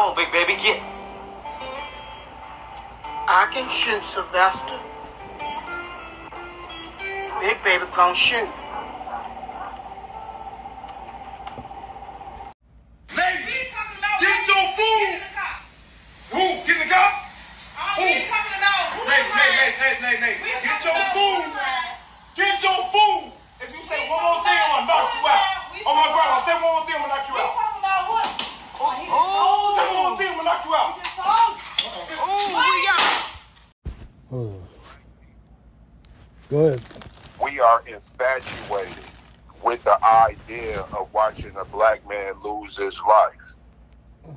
on, big baby, get. I can shoot Sylvester. Big baby gonna shoot. Ladies, get your food. Who? Get in the car? Who? Lady, lady, lady, lady, lady, lady. Get your food. Get your food. If you say one more thing, I'm gonna knock you out. Oh my grandma, say one more thing, I'm gonna knock you out. Oh, say one more thing, I'm gonna knock you out. Oh. Go ahead. we are infatuated with the idea of watching a black man lose his life.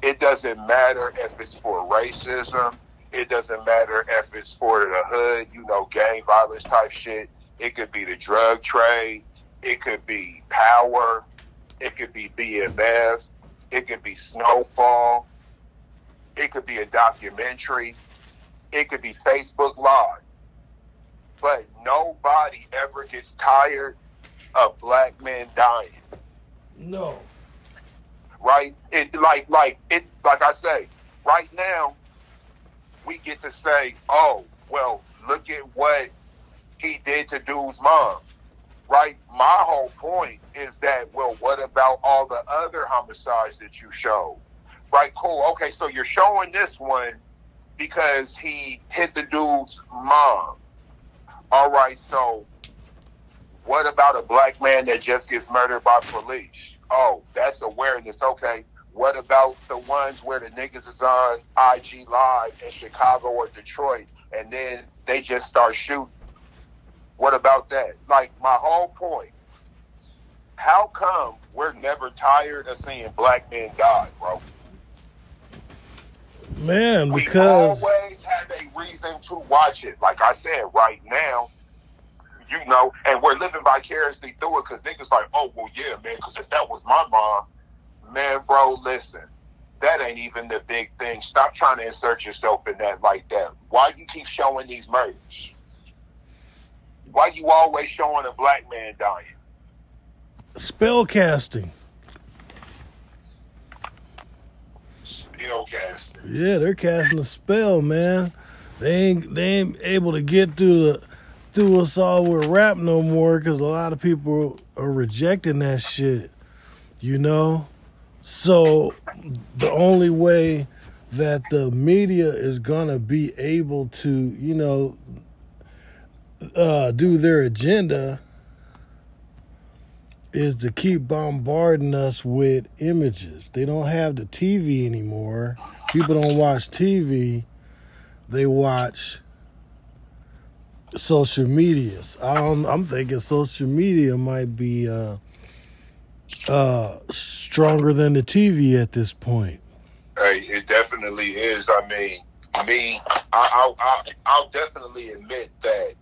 It doesn't matter if it's for racism. It doesn't matter if it's for the hood, you know, gang violence type shit. It could be the drug trade. It could be power. It could be BMF. It could be snowfall. It could be a documentary. It could be Facebook Live. But nobody ever gets tired of black men dying No. right? It like like it like I say, right now we get to say, oh, well, look at what he did to dude's mom. Right? My whole point is that, well, what about all the other homicides that you showed? Right, cool. Okay, so you're showing this one because he hit the dude's mom. All right, so what about a black man that just gets murdered by police? Oh, that's awareness. Okay. What about the ones where the niggas is on IG Live in Chicago or Detroit and then they just start shooting? What about that? Like, my whole point, how come we're never tired of seeing black men die, bro? Man, because. We always have a reason to watch it. Like I said, right now, you know, and we're living vicariously through it because niggas like, oh, well, yeah, man, because if that was my mom, man, bro, listen, that ain't even the big thing. Stop trying to insert yourself in that like that. Why you keep showing these murders? Why you always showing a black man dying? spell casting. Still casting. Yeah, they're casting a spell, man. They ain't they ain't able to get through the through us all with rap no more because a lot of people are rejecting that shit. You know, so the only way that the media is gonna be able to, you know, uh, do their agenda is to keep bombarding us with images. They don't have the TV anymore. People don't watch TV. They watch social medias. I don't, I'm thinking social media might be uh, uh, stronger than the TV at this point. Hey, it definitely is. I mean, me, I, I, I, I'll definitely admit that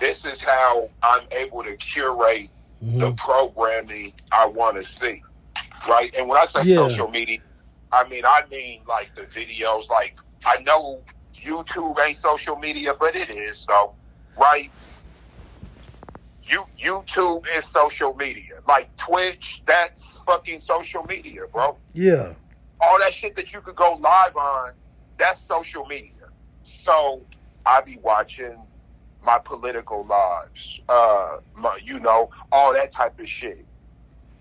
this is how I'm able to curate the Mhm. programming I want to see, right? And when I say Yeah. social media, I mean I mean like the videos. Like I know YouTube ain't social media, but it is though, right? You YouTube is social media. Like Twitch, that's fucking social media, bro Yeah, all that shit that you could go live on, that's social media. So I be watching my political lives, uh, my, you know, all that type of shit.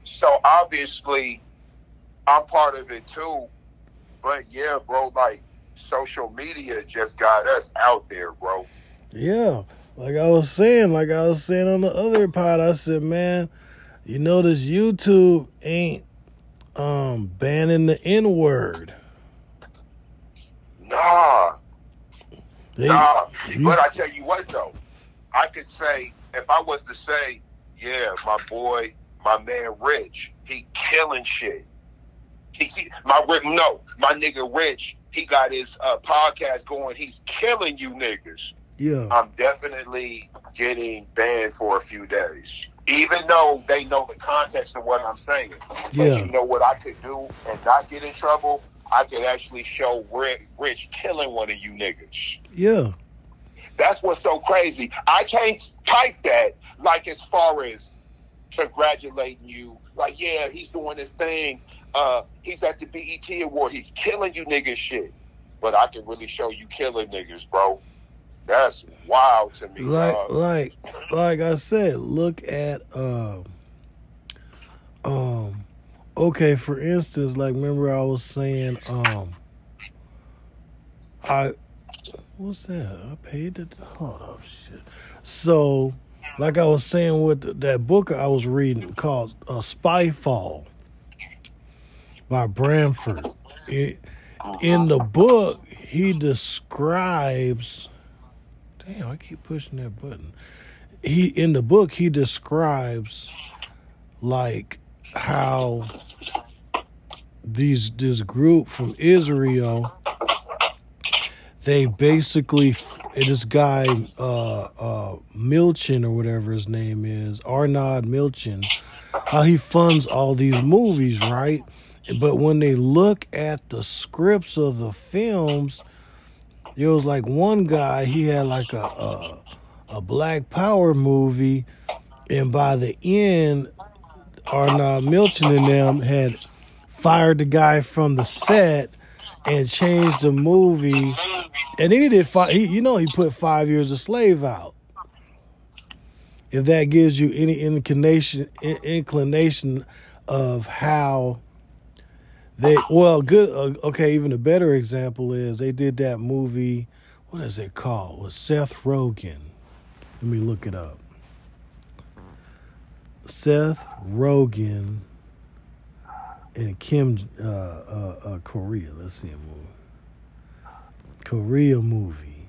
So obviously, I'm part of it too. But yeah, bro, like social media just got us out there, bro. yeah. Like I was saying, like I was saying on the other pod, I said, man, you notice YouTube ain't um banning the N word. Nah, They, Nah, you- but I tell you what though, I could say if I was to say, yeah, my boy, my man Rich, he killing shit. He, he my no, my nigga Rich, he got his uh, podcast going. He's killing you niggas. Yeah, I'm definitely getting banned for a few days, even though they know the context of what I'm saying. But Yeah. you know what I could do and not get in trouble? I could actually show Rick, Rich killing one of you niggas. yeah, That's what's so crazy. I can't type that like as far as congratulating you. Like, yeah, he's doing his thing. uh, he's at the BET award. He's killing you niggas shit. But I can really show you killing niggas, bro. That's wild to me. like dog. like like I said, look at um um okay, for instance, like remember I was saying um I what's that? I paid the hold up shit. So like I was saying with that book I was reading called uh, Spyfall by Bramford. It, in the book, he describes Damn, I keep pushing that button. He in the book he describes like how these this group from Israel they basically this guy uh uh Milchan or whatever his name is Arnold Milchan how he funds all these movies right but when they look at the scripts of the films there was like one guy he had like a a, a black power movie and by the end Arnold Milchan and them had fired the guy from the set and changed the movie. And he did five he, you know he put five years a slave out. If that gives you any inclination inclination of how they well good uh, okay even a better example is they did that movie what is it called? With Seth Rogen. Let me look it up. Seth Rogen and Kim uh, uh, uh, Korea. Let's see a movie. Korea movie.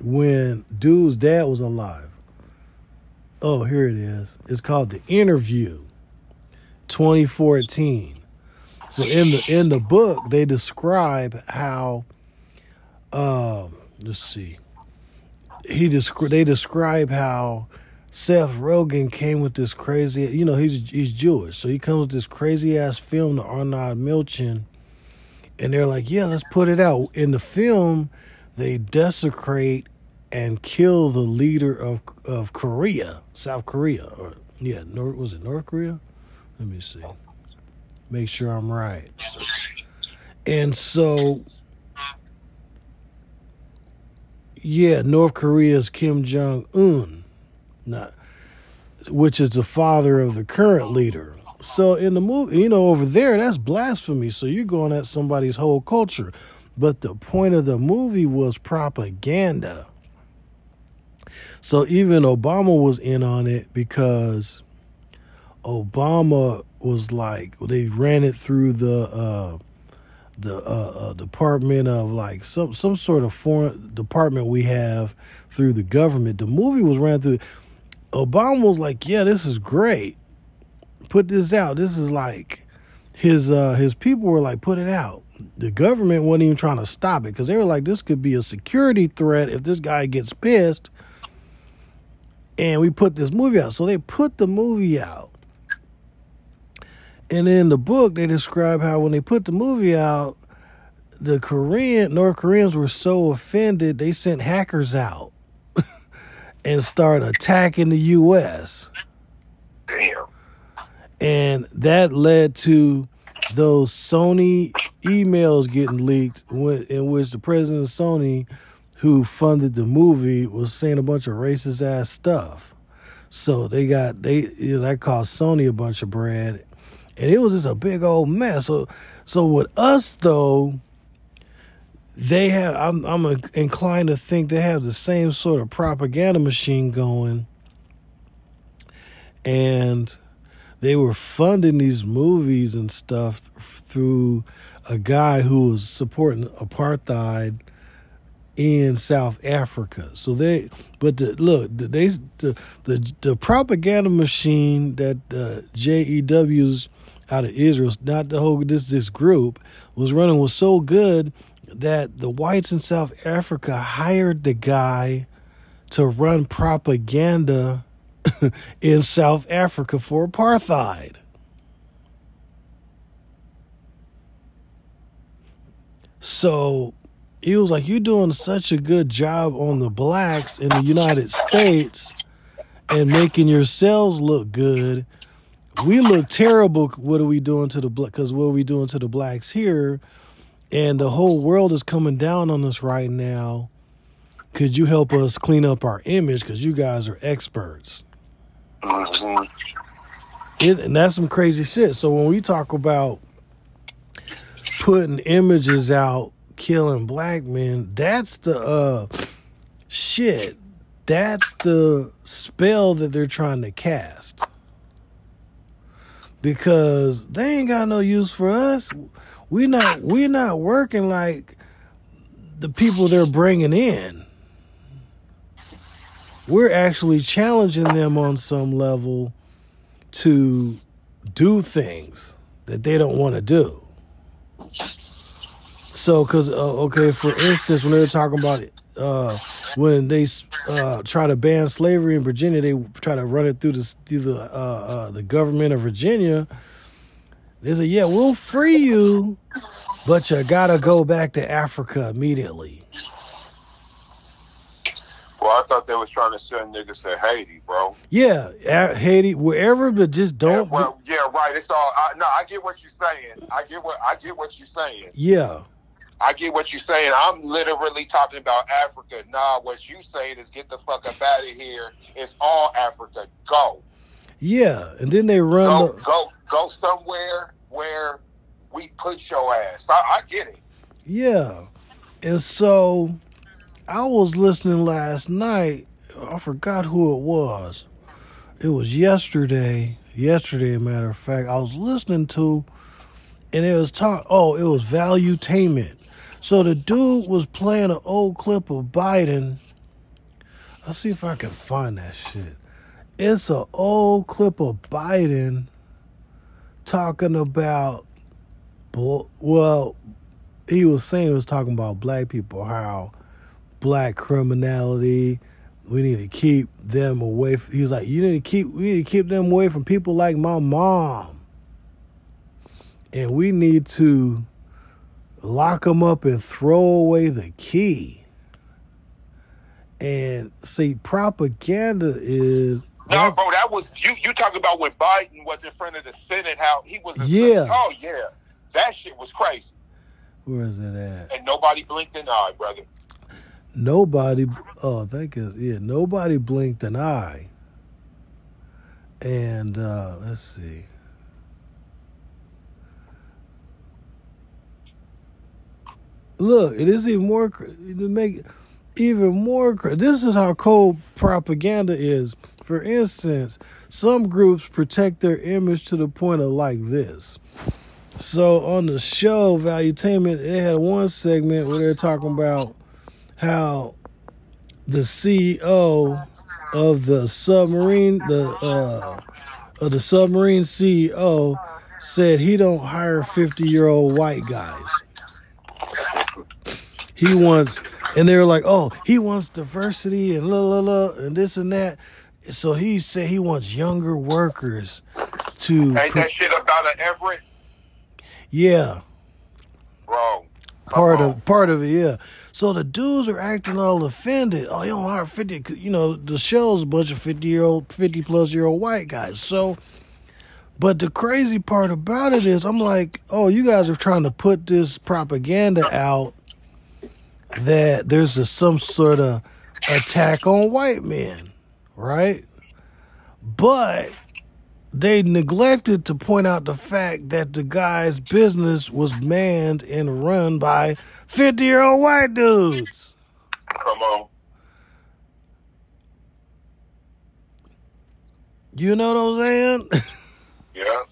When dude's dad was alive. Oh here it is. It's called The Interview 2014 so in the in the book, they describe how, um, let's see, he descri- they describe how Seth Rogen came with this crazy, you know, he's he's Jewish, so he comes with this crazy ass film to Arnold Milchan, and they're like, yeah, let's put it out. In the film, they desecrate and kill the leader of of Korea, South Korea, or yeah, North was it North Korea? Let me see make sure I'm right. And so, yeah, North Korea's Kim Jong Un, not, which is the father of the current leader. So in the movie, you know, over there, that's blasphemy. So you're going at somebody's whole culture. But the point of the movie was propaganda. So even Obama was in on it because Obama was like they ran it through the uh, the uh, uh, department of like some some sort of foreign department we have through the government. The movie was ran through. Obama was like, "Yeah, this is great. Put this out. This is like his uh, his people were like, put it out." The government wasn't even trying to stop it because they were like, "This could be a security threat if this guy gets pissed." And we put this movie out. So they put the movie out. And in the book, they describe how when they put the movie out, the Korean North Koreans were so offended they sent hackers out and started attacking the U.S. Damn. And that led to those Sony emails getting leaked, in which the president of Sony, who funded the movie, was saying a bunch of racist ass stuff. So they got they you know, that cost Sony a bunch of bread and it was just a big old mess. So, so with us though, they have. I'm I'm inclined to think they have the same sort of propaganda machine going, and they were funding these movies and stuff through a guy who was supporting apartheid in South Africa. So they, but the, look, they the, the the propaganda machine that uh, JEW's out of Israel, not the whole this this group was running was so good that the whites in South Africa hired the guy to run propaganda in South Africa for apartheid. So he was like, You're doing such a good job on the blacks in the United States and making yourselves look good we look terrible. What are we doing to the black? Because what are we doing to the blacks here? And the whole world is coming down on us right now. Could you help us clean up our image? Because you guys are experts. Mhm. It, and that's some crazy shit. So when we talk about putting images out, killing black men, that's the uh shit. That's the spell that they're trying to cast. Because they ain't got no use for us. We not we not working like the people they're bringing in. We're actually challenging them on some level to do things that they don't want to do. So, because uh, okay, for instance, when they were talking about it, uh, when they uh, try to ban slavery in Virginia, they try to run it through the through the uh, uh, the government of Virginia. They say, "Yeah, we'll free you, but you gotta go back to Africa immediately." Well, I thought they was trying to send niggas to Haiti, bro. Yeah, Haiti, wherever, but just don't. well, yeah, right. It's all. I, no, I get what you're saying. I get what I get what you're saying. yeah, I get what you're saying. I'm literally talking about Africa. Nah, what you saying is get the fuck up out of here. It's all Africa. Go, yeah, and then they run. go, the, go, go somewhere where we put your ass. I, I get it. Yeah. And so I was listening last night. I forgot who it was. It was yesterday. Yesterday, matter of fact, I was listening to, and it was talk. Oh, it was Valuetainment. So the dude was playing an old clip of Biden. I'll see if I can find that shit. It's an old clip of Biden talking about, well, he was saying he was talking about black people, how black criminality, we need to keep them away. From, he was like, you need to keep, we need to keep them away from people like my mom, and we need to lock them up and throw away the key. And see, propaganda is No, bro, that was you. You talking about when Biden was in front of the Senate? How he was? A, Yeah. Oh yeah, that shit was crazy, where is it at? and nobody blinked an eye, brother. Nobody. Oh, thank you. Yeah, nobody blinked an eye. And uh, let's see. Look, it is even more to make even more. This is how cold propaganda is. For instance, some groups protect their image to the point of like this. So on the show Valuetainment, it had one segment where they're talking about how the CEO of the submarine, the uh, of the submarine CEO, said he don't hire fifty year old white guys. He wants, and they were like, "Oh, he wants diversity and la la la and this and that." So he said he wants younger workers to, Ain't that shit about an Everett, yeah, bro? part of uh-huh. part of it, yeah. So the dudes are acting all offended. Oh, you don't hire fifty. You know, the show's a bunch of fifty year old, fifty plus year old white guys. So, but the crazy part about it is, I'm like, oh, you guys are trying to put this propaganda out that there's a, some sort of attack on white men, right? But they neglected to point out the fact that the guy's business was manned and run by 50 year old white dudes. Come on. You know what I'm saying? Yeah.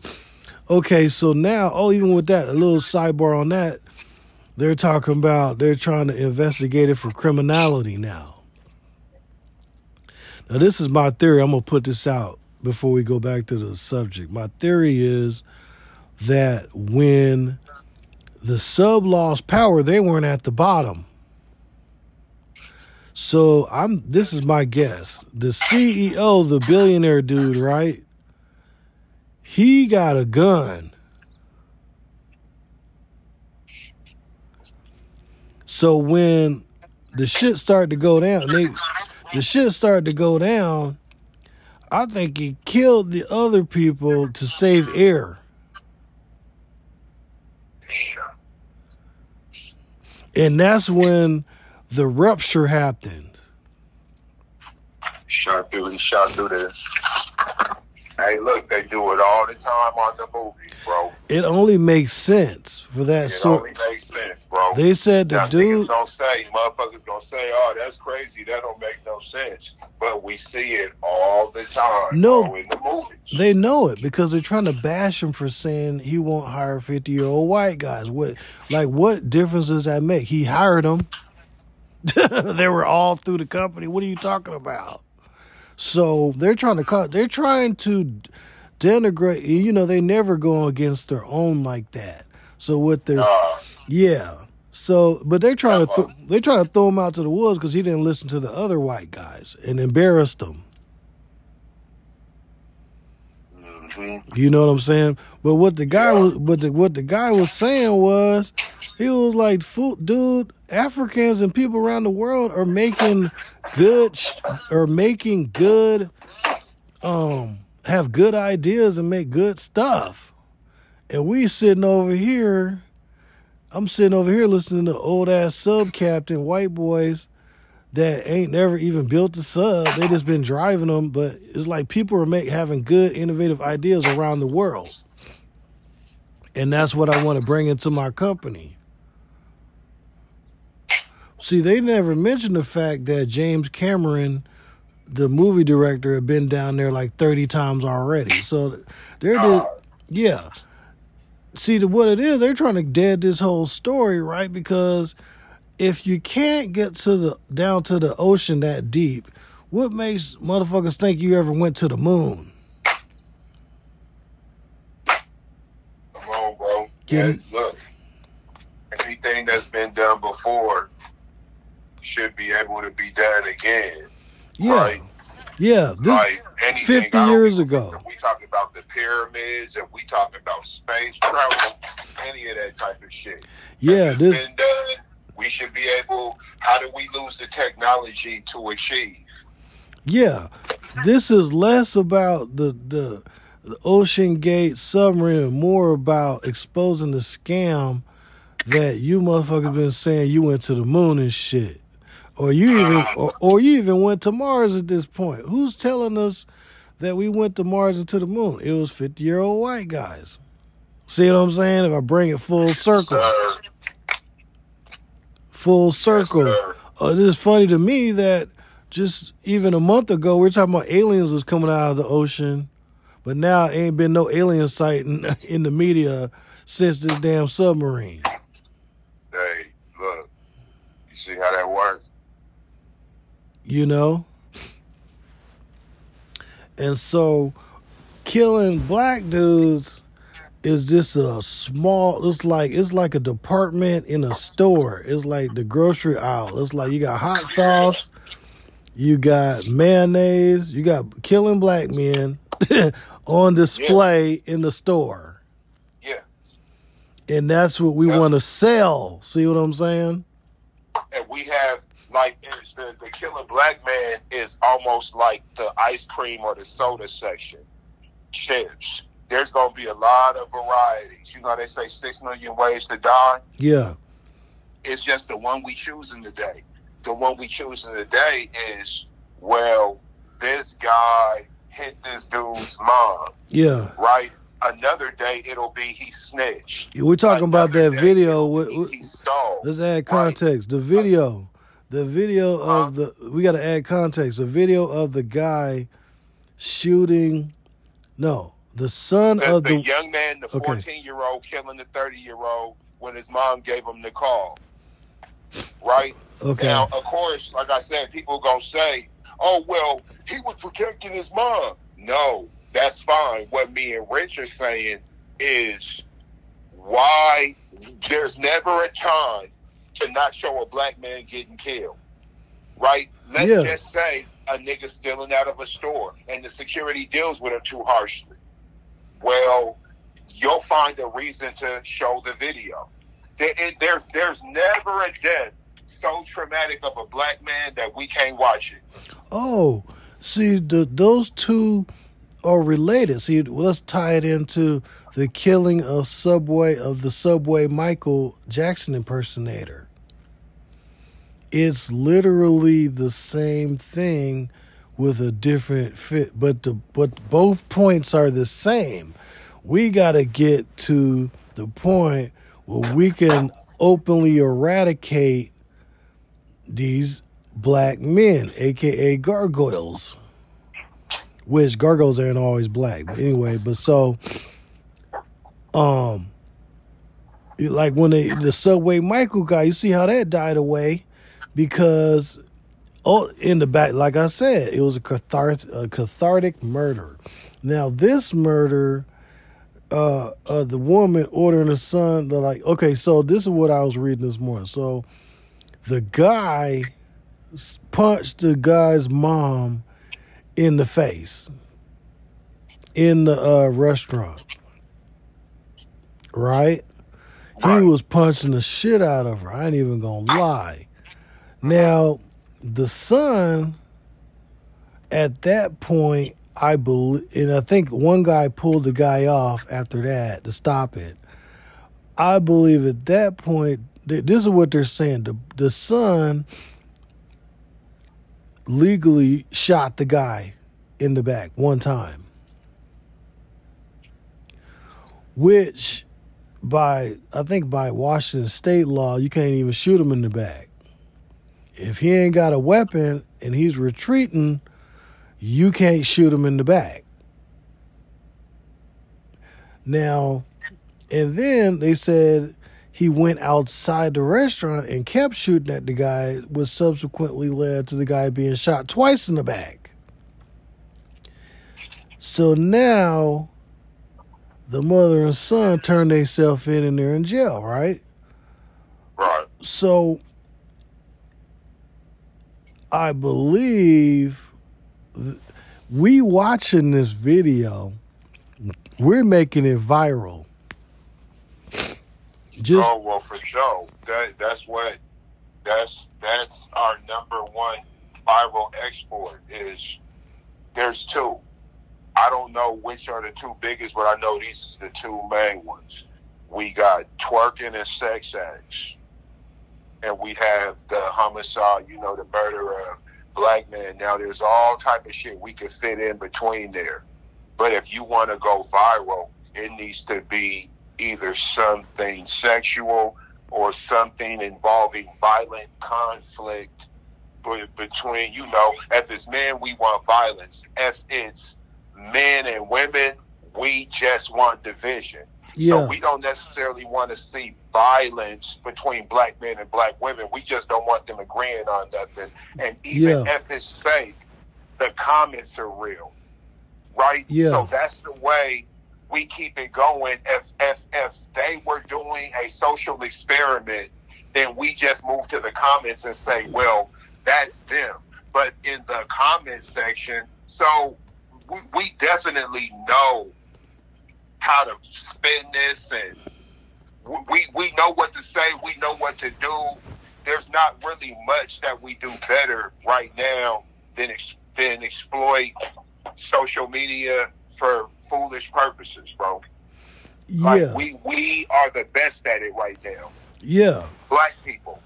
okay, so now, oh, even with that, a little sidebar on that, they're talking about they're trying to investigate it for criminality now. Now, this is my theory. I'm going to put this out before we go back to the subject. My theory is that when the sub lost power, they weren't at the bottom. So I'm this is my guess. The CEO, the billionaire dude, right? He got a gun. So when the shit started to go down, they the shit started to go down. I think he killed the other people to save air. And that's when the rupture happened. Shot through, he shot through the. Hey, look, they do it all the time on the movies, bro. It only makes sense for that It sort. only makes sense, bro. They said the now, dude. gonna say, motherfuckers gonna say, oh, that's crazy. That don't make no sense. But we see it all the time. No. bro, in the movies. They know it because they're trying to bash him for saying he won't hire fifty year old white guys. What like what difference does that make? He hired them. they were all through the company. What are you talking about? So they're trying to cut. They're trying to denigrate. You know, they never go against their own like that. So what they're Uh, yeah. So, but they're trying to th- they're trying to throw him out to the woods because he didn't listen to the other white guys and embarrassed them. mhm. You know what I'm saying? But what the guy Yeah. was, but the, what the guy was saying was, he was like, "Fool, dude, Africans and people around the world are making good, are making good, um, have good ideas and make good stuff, and we sitting over here." I'm sitting over here listening to old ass sub captain white boys that ain't never even built a sub. They just been driving them, but it's like people are make having good, innovative ideas around the world, and that's what I want to bring into my company. See, they never mentioned the fact that James Cameron, the movie director, had been down there like thirty times already. So they're Uh, the, yeah. See, the, what it is, they're trying to dead this whole story, right? Because if you can't get to the down to the ocean that deep, what makes motherfuckers think you ever went to the moon? Come on, bro. Yeah, look, anything that's been done before should be able to be done again. Yeah, Right. yeah. This like anything 50 years ago. we talking about the pyramids, and we talking about space travel, any of that type of shit. yeah, this been done. We should be able. How do we lose the technology to achieve? yeah. This is less about the the, the OceanGate submarine, more about exposing the scam that you motherfuckers been saying you went to the moon and shit. Or you even or, or you even went to Mars at this point. Who's telling us that we went to Mars and to the moon? It was 50 year old white guys. See what I'm saying? If I bring it full circle, Sir, full circle. sir. Uh, it is funny to me that just even a month ago we are talking about aliens was coming out of the ocean, but now ain't been no alien sighting in the media since this damn submarine. Hey, look. You see how that works? You know? And so killing black dudes is just a small it's like it's like a department in a store. It's like the grocery aisle. It's like you got hot sauce, you got mayonnaise, you got killing black men on display in the store. Yeah. And that's what we Yeah. want to sell. See what I'm saying? and we have like the the killer black man is almost like the ice cream or the soda section. Chips. There's gonna be a lot of varieties. You know they say six million ways to die. Yeah. It's just the one we choosing today. The one we choosing today is well, this guy hit this dude's mom, Yeah. right? Another day it'll be he snitched. We're talking about that video. it'll With, be with- he stole. let's add context. The video, the video of the we got to add context. The video of the guy shooting. No, the son the, of the the. young man, the Okay. 14 year old, killing the 30 year old when his mom gave him the call. Right? Okay. Now, of course, like I said, people going to say, oh, well, he was protecting his mom. No, that's fine. What me and Rich are saying is why there's never a time to not show a black man getting killed. Right? Let's Yeah. just say a nigga stealing out of a store and the security deals with him too harshly. Well, you'll find a reason to show the video. There, it, there's there's never a death so traumatic of a black man that we can't watch it. Oh, See, the, those two are related. See, let's tie it into the killing of Subway of the Subway Michael Jackson impersonator. It's literally the same thing with a different fit, but the but both points are the same. We got to get to the point where we can openly eradicate these black men, aka gargoyles. Which gargoyles aren't always black, but anyway. But so, um, like when they the Subway Michael guy, you see how that died away because oh, in the back, like I said, it was a cathartic, a cathartic murder. Now this murder, uh, uh, the woman ordering the son, they're like, okay, so this is what I was reading this morning. So the guy punched the guy's mom in the face in the uh, restaurant. Right? He was punching the shit out of her. I ain't even gonna lie. Now, the son, at that point, I believe, and I think one guy pulled the guy off after that to stop it. I believe at that point, this is what they're saying. The, the son legally shot the guy in the back one time, which by I think by Washington state law you can't even shoot him in the back. If he ain't got a weapon and he's retreating, you can't shoot him in the back. Now, and then they said he went outside the restaurant and kept shooting at the guy, which subsequently led to the guy being shot twice in the back. So now the mother and son turned themselves in and they're in jail, right? Right. So I believe we watching this video, we're making it viral. Just oh well, for sure. That that's what that's that's our number one viral export is. There's two. I don't know which are the two biggest, but I know these are the two main ones. We got twerking and sex acts, and we have the homicide. You know, the murder of black men. Now there's all type of shit we could fit in between there. But if you want to go viral, it needs to be either something sexual or something involving violent conflict between, you know, if it's men, we want violence. If it's men and women, we just want division. Yeah. So we don't necessarily want to see violence between black men and black women. We just don't want them agreeing on nothing. And even yeah. if it's fake, the comments are real. Right? Yeah. So that's the way we keep it going. If if if they were doing a social experiment, then we just move to the comments and say, well, that's them. But in the comments section, so we, we definitely know how to spin this and we we know what to say, we know what to do. There's not really much that we do better right now than than exploit social media for foolish purposes, bro. Yeah. Like we we are the best at it right now. Yeah. Black people.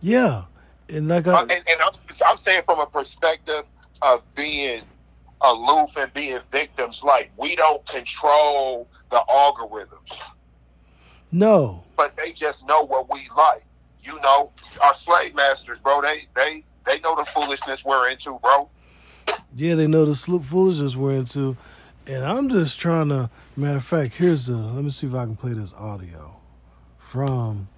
Yeah. And like I, uh, and, and I'm, I'm saying from a perspective of being aloof and being victims, like we don't control the algorithms. No. But they just know what we like. You know, our slave masters, bro, they they they know the foolishness we're into, bro. Yeah, they know the foolishness we're into. And I'm just trying to, matter of fact, here's the, let me see if I can play this audio from,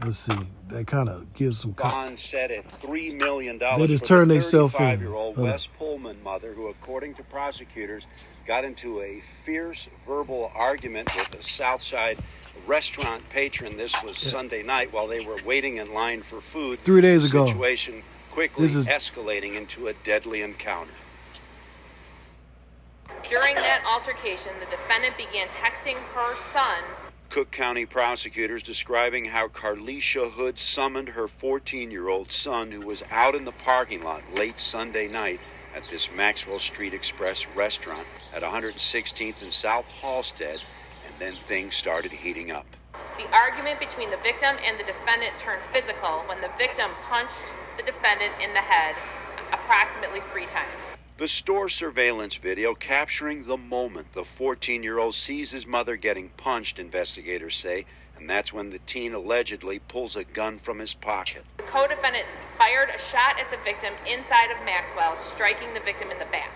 let's see, that kind of gives some. Bond set at $3 million they just turn themselves in. year old West Pullman mother, who, according to prosecutors, got into a fierce verbal argument with a Southside restaurant patron. This was yeah. Sunday night while they were waiting in line for food. Three days ago. Situation quickly is... escalating into a deadly encounter. During that altercation, the defendant began texting her son. Cook County prosecutors describing how Carlishia Hood summoned her 14 year old son, who was out in the parking lot late Sunday night, at this Maxwell Street Express restaurant at 116th and South Halsted, and then things started heating up. The argument between the victim and the defendant turned physical when the victim punched the defendant in the head approximately three times. The store surveillance video capturing the moment the 14 year old sees his mother getting punched, investigators say, and that's when the teen allegedly pulls a gun from his pocket. The co defendant fired a shot at the victim inside of Maxwell, striking the victim in the back.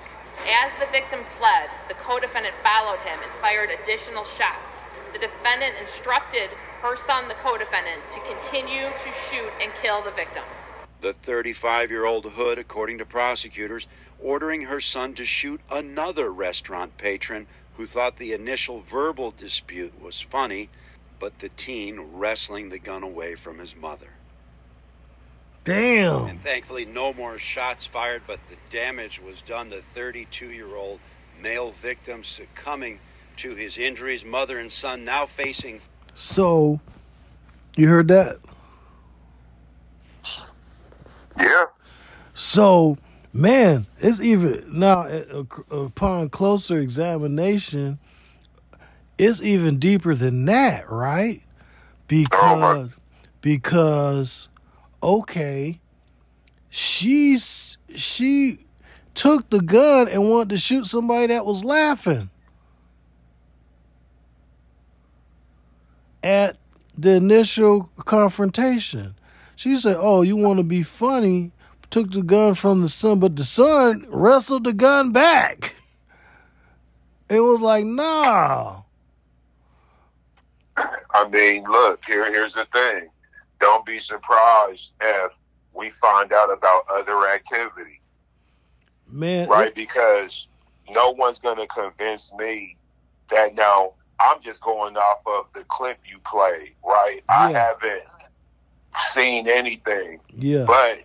As the victim fled, the co defendant followed him and fired additional shots. The defendant instructed her son, the co defendant, to continue to shoot and kill the victim. The 35 year old Hood, according to prosecutors, ordering her son to shoot another restaurant patron who thought the initial verbal dispute was funny, but the teen wrestling the gun away from his mother. Damn. And thankfully, no more shots fired, but the damage was done. The 32 year old male victim succumbing to his injuries. Mother and son now facing. So, you heard that? Yeah. So, man, it's even now uh, upon closer examination, it's even deeper than that, right? Because because okay, she's she took the gun and wanted to shoot somebody that was laughing at the initial confrontation. She said, "Oh, you want to be funny?" Took the gun from the son, but the son wrestled the gun back. It was like, nah. I mean, look, here here's the thing. Don't be surprised if we find out about other activity, Man, right? Because no one's going to convince me that now I'm just going off of the clip you played, right? I haven't seen anything. yeah. But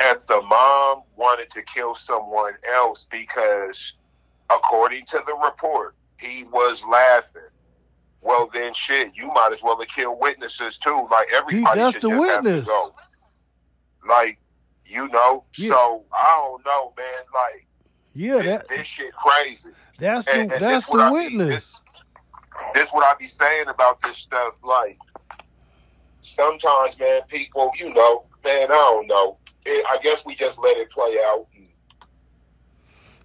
if the mom wanted to kill someone else because, according to the report, he was laughing, well then shit, you might as well have killed witnesses too. Like everybody that's should the just have witness. to go. Like, you know, Yeah. so I don't know, man. Like yeah, this, that this shit crazy. that's the and- and that's the I mean. witness. This what I be saying about this stuff. Like sometimes, man, people, you know, man, I don't know. It, I guess we just let it play out.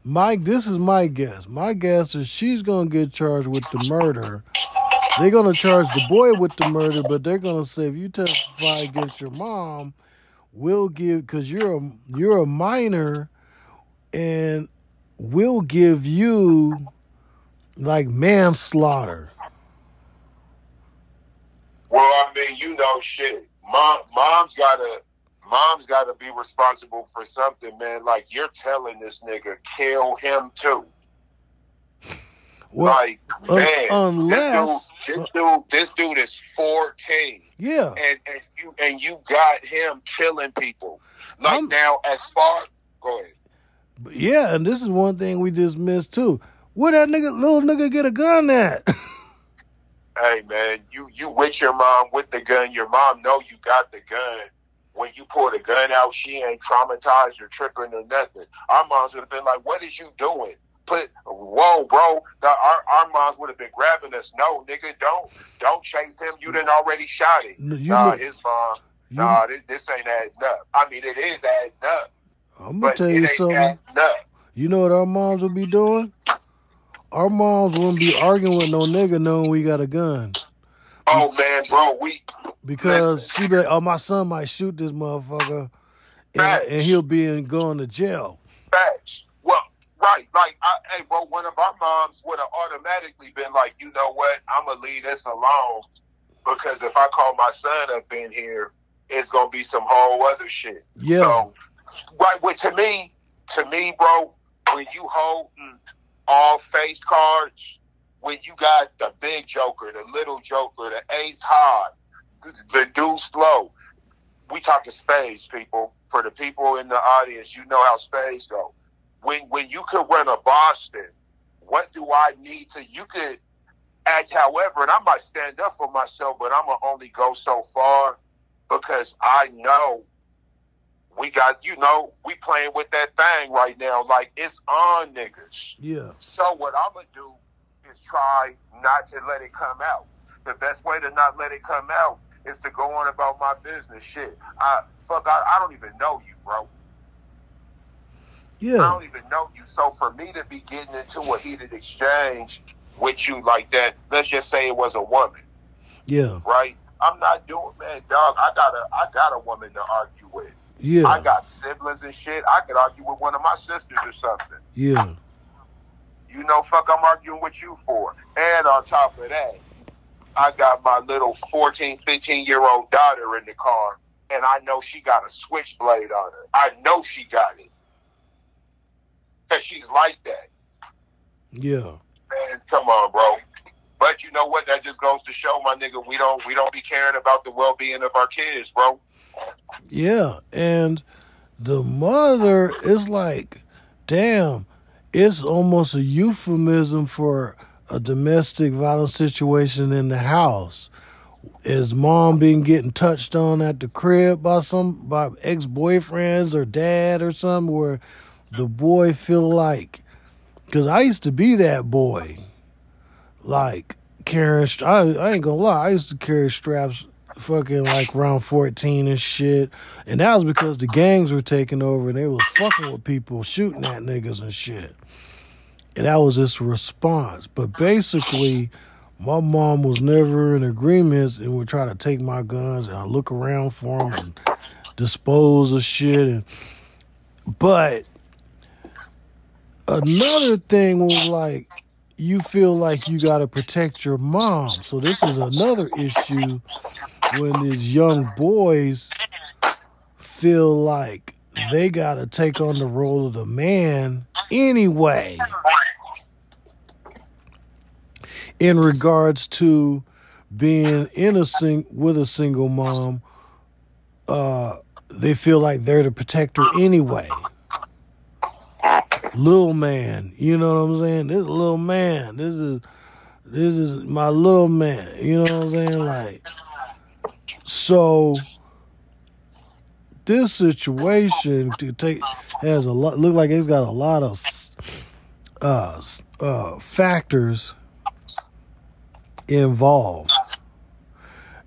Mike, this is my guess. My guess is she's gonna get charged with the murder. They're gonna charge the boy with the murder, but they're gonna say if you testify against your mom, we'll give because you're a you're a minor, and we'll give you like manslaughter. Well, I mean, you know, shit. Mom, mom's gotta, mom's gotta be responsible for something, man. Like you're telling this nigga kill him too. Well, like, un- man, unless- this dude, this dude, this dude is 14, yeah, and and you and you got him killing people. Like I'm- now, as far, go ahead. Yeah, and this is one thing we just missed too. Where that nigga, little nigga, get a gun at? Hey man, you you with your mom with the gun. Your mom know you got the gun. When you pull the gun out, she ain't traumatized or tripping or nothing. Our moms would have been like, "What is you doing?" Put whoa, bro. The, our our moms would have been grabbing us. No, nigga, don't don't chase him. You didn't already shot it. No, nah, look- his mom. You- Nah, this, this ain't adding up. I mean, it is adding up, I'm gonna tell you something. You know what our moms would be doing? Our moms wouldn't be arguing with no nigga knowing we got a gun. Oh man, bro, we Because she be like, oh, my son might shoot this motherfucker and, and he'll be in, going to jail. Facts. Well, right. Like, I, hey, bro, one of our moms would have automatically been like, you know what? I'm going to leave this alone because if I call my son up in here, it's going to be some whole other shit. Yeah. So, right, well, to me, to me, bro, when you holding all face cards, when you got the big joker, the little joker, the ace high, the, deuce low, we talking spades, people. For the people in the audience, you know how spades go. When when you could run a Boston, what do I need to? You could act however, and I might stand up for myself, but I'm gonna only go so far because I know we got, you know, we playing with that thing right now. Like it's on niggas. Yeah. So what I'm gonna do is try not to let it come out. The best way to not let it come out is to go on about my business shit. I fuck I, I don't even know you, bro. Yeah i don't even know you. So for me to be getting into a heated exchange with you like that, let's just say it was a woman, Yeah. right? I'm not doing man, dog. I got a I got a woman to argue with. I got siblings and shit. I could argue with one of my sisters or something. Yeah. You know, fuck, I'm arguing with you for. And on top of that, I got my little 14, 15 year old daughter in the car, and I know she got a switchblade on her. I know she got it. Because she's like that. Yeah. Man, come on, bro. But you know what? That just goes to show, my nigga, we don't we don't be caring about the well being of our kids, bro. Yeah, and the mother is like, damn, it's almost a euphemism for a domestic violence situation in the house. Is mom being getting touched on at the crib by some by ex boyfriends or dad or something where the boy feel like because I used to be that boy, like carrying. I, I ain't gonna lie, I used to carry straps fucking like round 14 and shit. And that was because the gangs were taking over and they was fucking with people, shooting at niggas and shit. And that was its response. But basically, my mom was never in agreement and would try to take my guns and I look around for them and dispose of shit. And but another thing was like you feel like you got to protect your mom. So this is another issue when these young boys feel like they got to take on the role of the man anyway in regards to being in a sing with a single mom uh they feel like they're the protector anyway little man. You know what i'm saying? This little man. This is this is my little man. You know what i'm saying? Like so this situation to take has a lot look like it's got a lot of uh uh factors involved.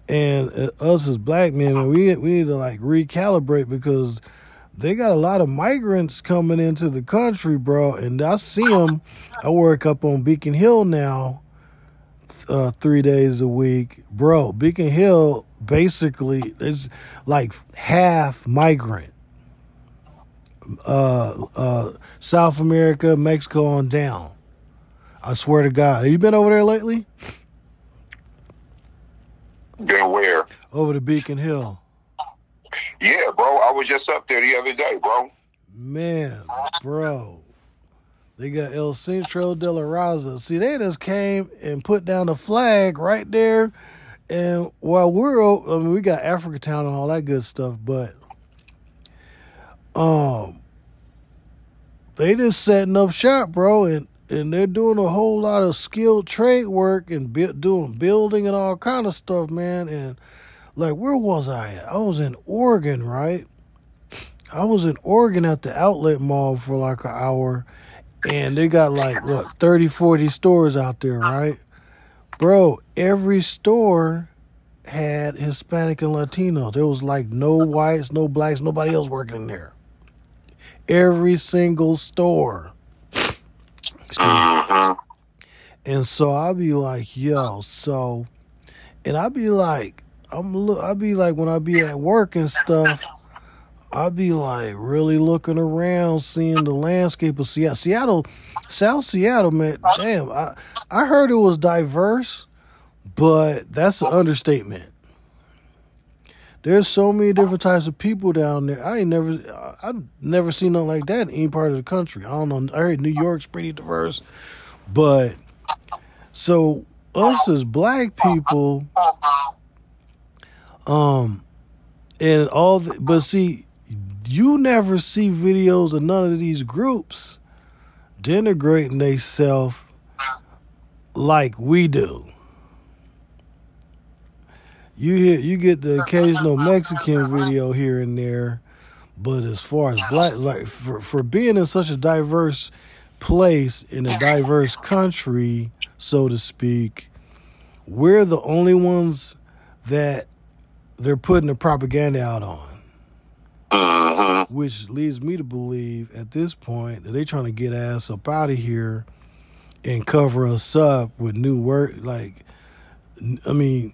And uh, us as black men we we need to like recalibrate because they got a lot of migrants coming into the country bro and i see them i work up on beacon hill now uh, three days a week, bro. Beacon Hill basically is like half migrant. Uh, uh, South America, Mexico on down. I swear to God. Have you been over there lately? Been where? Over to Beacon Hill. Yeah, bro. I was just up there the other day, bro. Man, bro. They got El Centro de la Raza. See, they just came and put down a flag right there. And while we're, I mean, we got Africa Town and all that good stuff, but um, they just setting up shop, bro, and and they're doing a whole lot of skilled trade work and doing building and all kind of stuff, man. And like, where was I at? I was in Oregon, right? I was in Oregon at the outlet mall for like an hour and they got like what 30 40 stores out there right bro every store had hispanic and latino there was like no whites no blacks nobody else working there every single store. Mm-hmm. and so i'll be like yo so and i'll be like i'm look i'll be like when i be at work and stuff I'd be like really looking around, seeing the landscape of Seattle. Seattle, South Seattle, man. Damn, I I heard it was diverse, but that's an understatement. There's so many different types of people down there. I ain't never, I- I've never seen nothing like that in any part of the country. I don't know. I heard New York's pretty diverse, but so us as black people, um, and all the, but see you never see videos of none of these groups denigrating themselves like we do. You hear you get the occasional mexican video here and there But as far as black, like for for being in such a diverse place in a diverse country, so to speak, we're the only ones that they're putting the propaganda out on. Mm-hmm. Which leads me to believe at this point that they're trying to get ass up out of here and cover us up with new work. Like, I mean,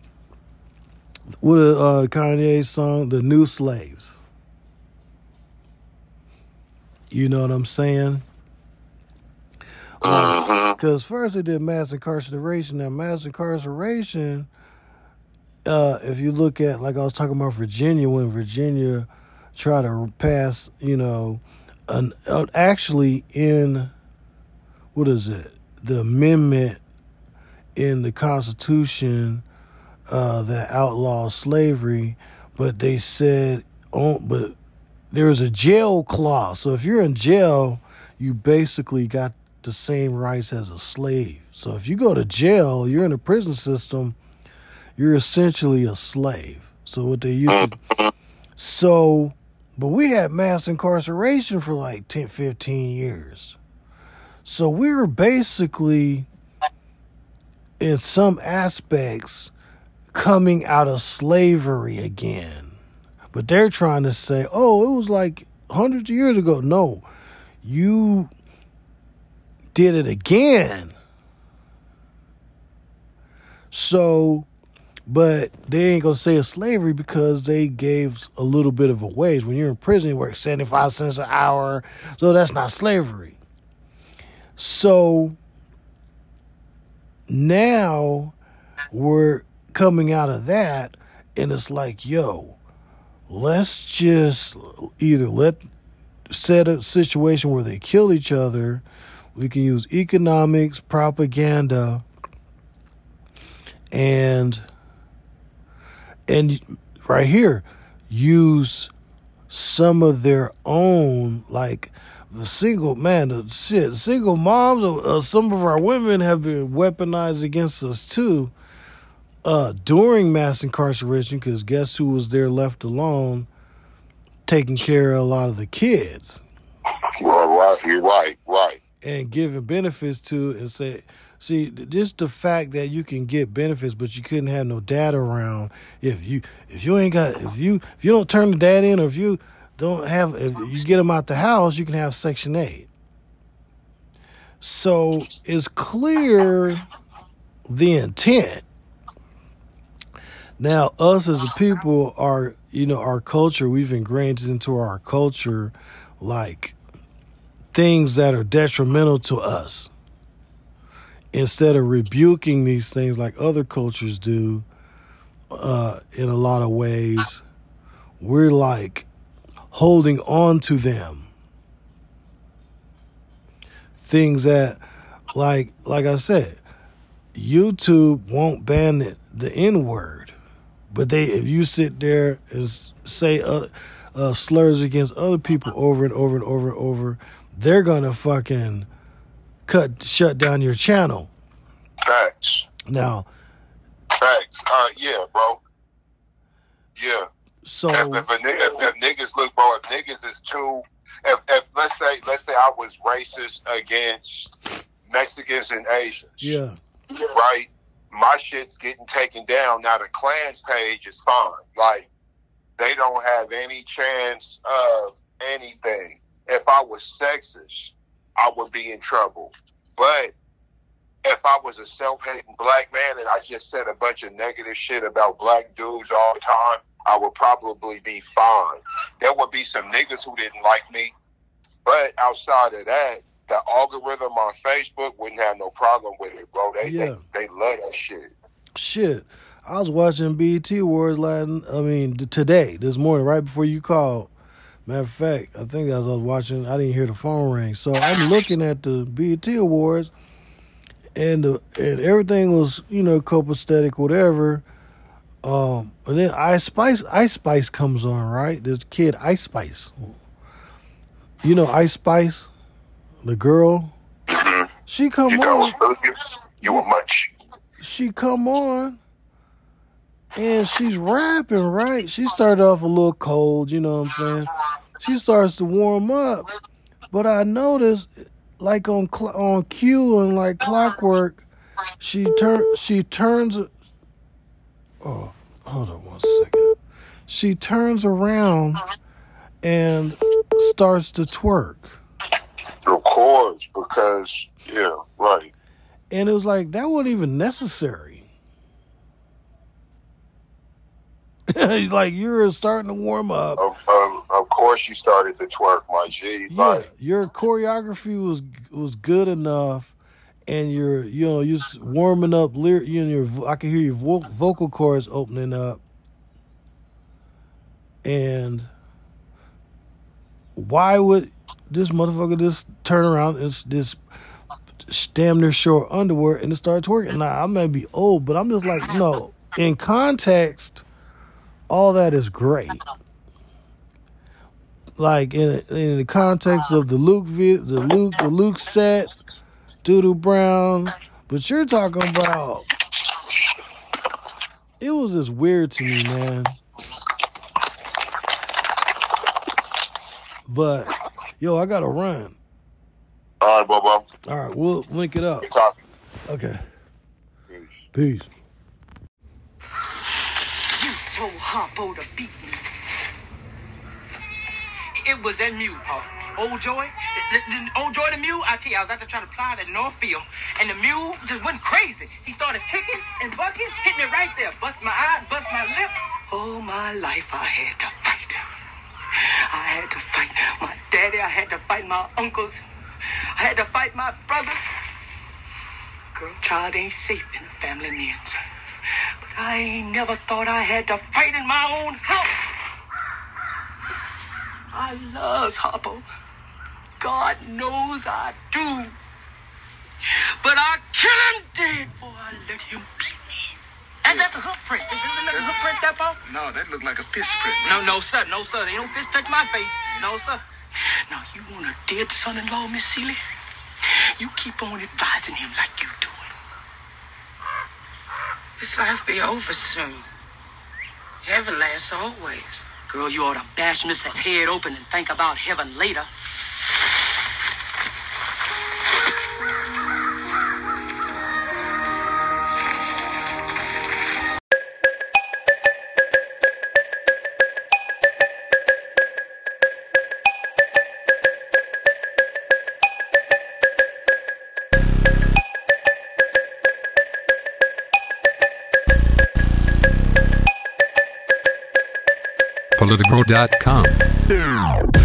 what a uh, Kanye song, "The New Slaves." You know what I'm saying? Mm-hmm. Because first they did mass incarceration. Now, mass incarceration, uh, if you look at, like I was talking about Virginia, when Virginia tried to pass, you know, an, uh, actually in, what is it? The amendment in the Constitution uh, that outlaws slavery, but they said, oh, but there was a jail clause. So if you're in jail, you basically got the same rights as a slave. So if you go to jail, you're in the prison system, you're essentially a slave. So what they used to, so, but we had mass incarceration for like 10, 15 years. So we were basically, in some aspects, coming out of slavery again. But they're trying to say, oh, it was like hundreds of years ago. No, you did it again. So, but they ain't gonna say it's slavery because they gave a little bit of a wage. When you're in prison, you work 75 cents an hour. So that's not slavery. So now we're coming out of that, and it's like, yo, let's just either let set a situation where they kill each other. We can use economics, propaganda, and and right here use some of their own like the single man the shit single moms uh, some of our women have been weaponized against us too uh during mass incarceration because guess who was there left alone taking care of a lot of the kids right, you're right, right. and giving benefits to and say see just the fact that you can get benefits but you couldn't have no dad around if you if you ain't got if you if you don't turn the dad in or if you don't have if you get them out the house you can have section 8 so it's clear the intent. Now us as a people are you know our culture we've ingrained into our culture like things that are detrimental to us instead of rebuking these things like other cultures do uh, in a lot of ways we're like holding on to them. Things that like like i said youtube won't ban the, the n word but they if you sit there and say uh, uh, slurs against other people over and over and over and over they're gonna fucking cut shut down your channel Facts, now facts. Uh, yeah, bro. Yeah. so if, if, a, nigga- if, if niggas look, bro, if niggas is too, if, if let's say, let's say I was racist against Mexicans and Asians, yeah right? My shit's getting taken down. Now the Klans page is fine. Like they don't have any chance of anything. If I was sexist, I would be in trouble. But if I was a self-hating black man and I just said a bunch of negative shit about black dudes all the time, I would probably be fine. There would be some niggas who didn't like me, but outside of that, the algorithm on Facebook wouldn't have no problem with it, bro. They Yeah. they, they love that shit. Shit, I was watching BET Awards last. I mean, today, this morning, right before you called. Matter of fact, I think as I was watching, I didn't hear the phone ring, so I'm looking at the BET Awards, and the and everything was you know copacetic, whatever. Um, and then Ice Spice, Ice Spice comes on, right? This kid, Ice Spice. You know Ice Spice, the girl. She come You on. you, you were much. she come on and she's rapping, right? She started off a little cold, you know what I'm saying? she starts to warm up, but I noticed, like on cl- on cue and like clockwork, she turn she turns. Oh, hold on one second. She turns around and starts to twerk. Of course, because yeah, right. And it was like that wasn't even necessary. like you're starting to warm up. Of, of, of course, you started to twerk, my G. Yeah, Like, your choreography was was good enough, and you're you know you're warming up. Lyric, you know, your I can hear your vo- vocal cords opening up, and why would this motherfucker just turn around and this damn near short underwear and just start twerking? Now I may be old, but I'm just like no. In context, all that is great like in in the context of the Luke the Luke the Luke set, Doo Doo Brown, but you're talking about it was just weird to me, man. But yo, I gotta run. all right, Bubba. All right, we'll link it up. Okay, Peace. peace. You Harpo to beat me. It was that mule, Paul. Old Joy, the, the, the- old Joy the mule. I tell you, I was out there trying to plow that north field, and the mule just went crazy. He started kicking and bucking, hitting it right there. Bust my eye, bust my lip. All my life I had to fight. I had to fight my daddy. I had to fight my uncles. I had to fight my brothers. Girl, child ain't safe in the family names. I never thought I had to fight in my own house. I loves Harpo. God knows I do. But I kill him dead before I let him beat me. And that's a hoof print. Does it look like a hoof print, that Paul? No, that looked like a fist print. No, no, sir. No, sir. Ain't no fist touch my face. No, sir. Now, you want a dead son-in-law, Miss Celie? You keep on advising him like you doing. This life be over soon. Heaven lasts always. Girl, you ought to bash Mr. head open and think about heaven later. Politico.com.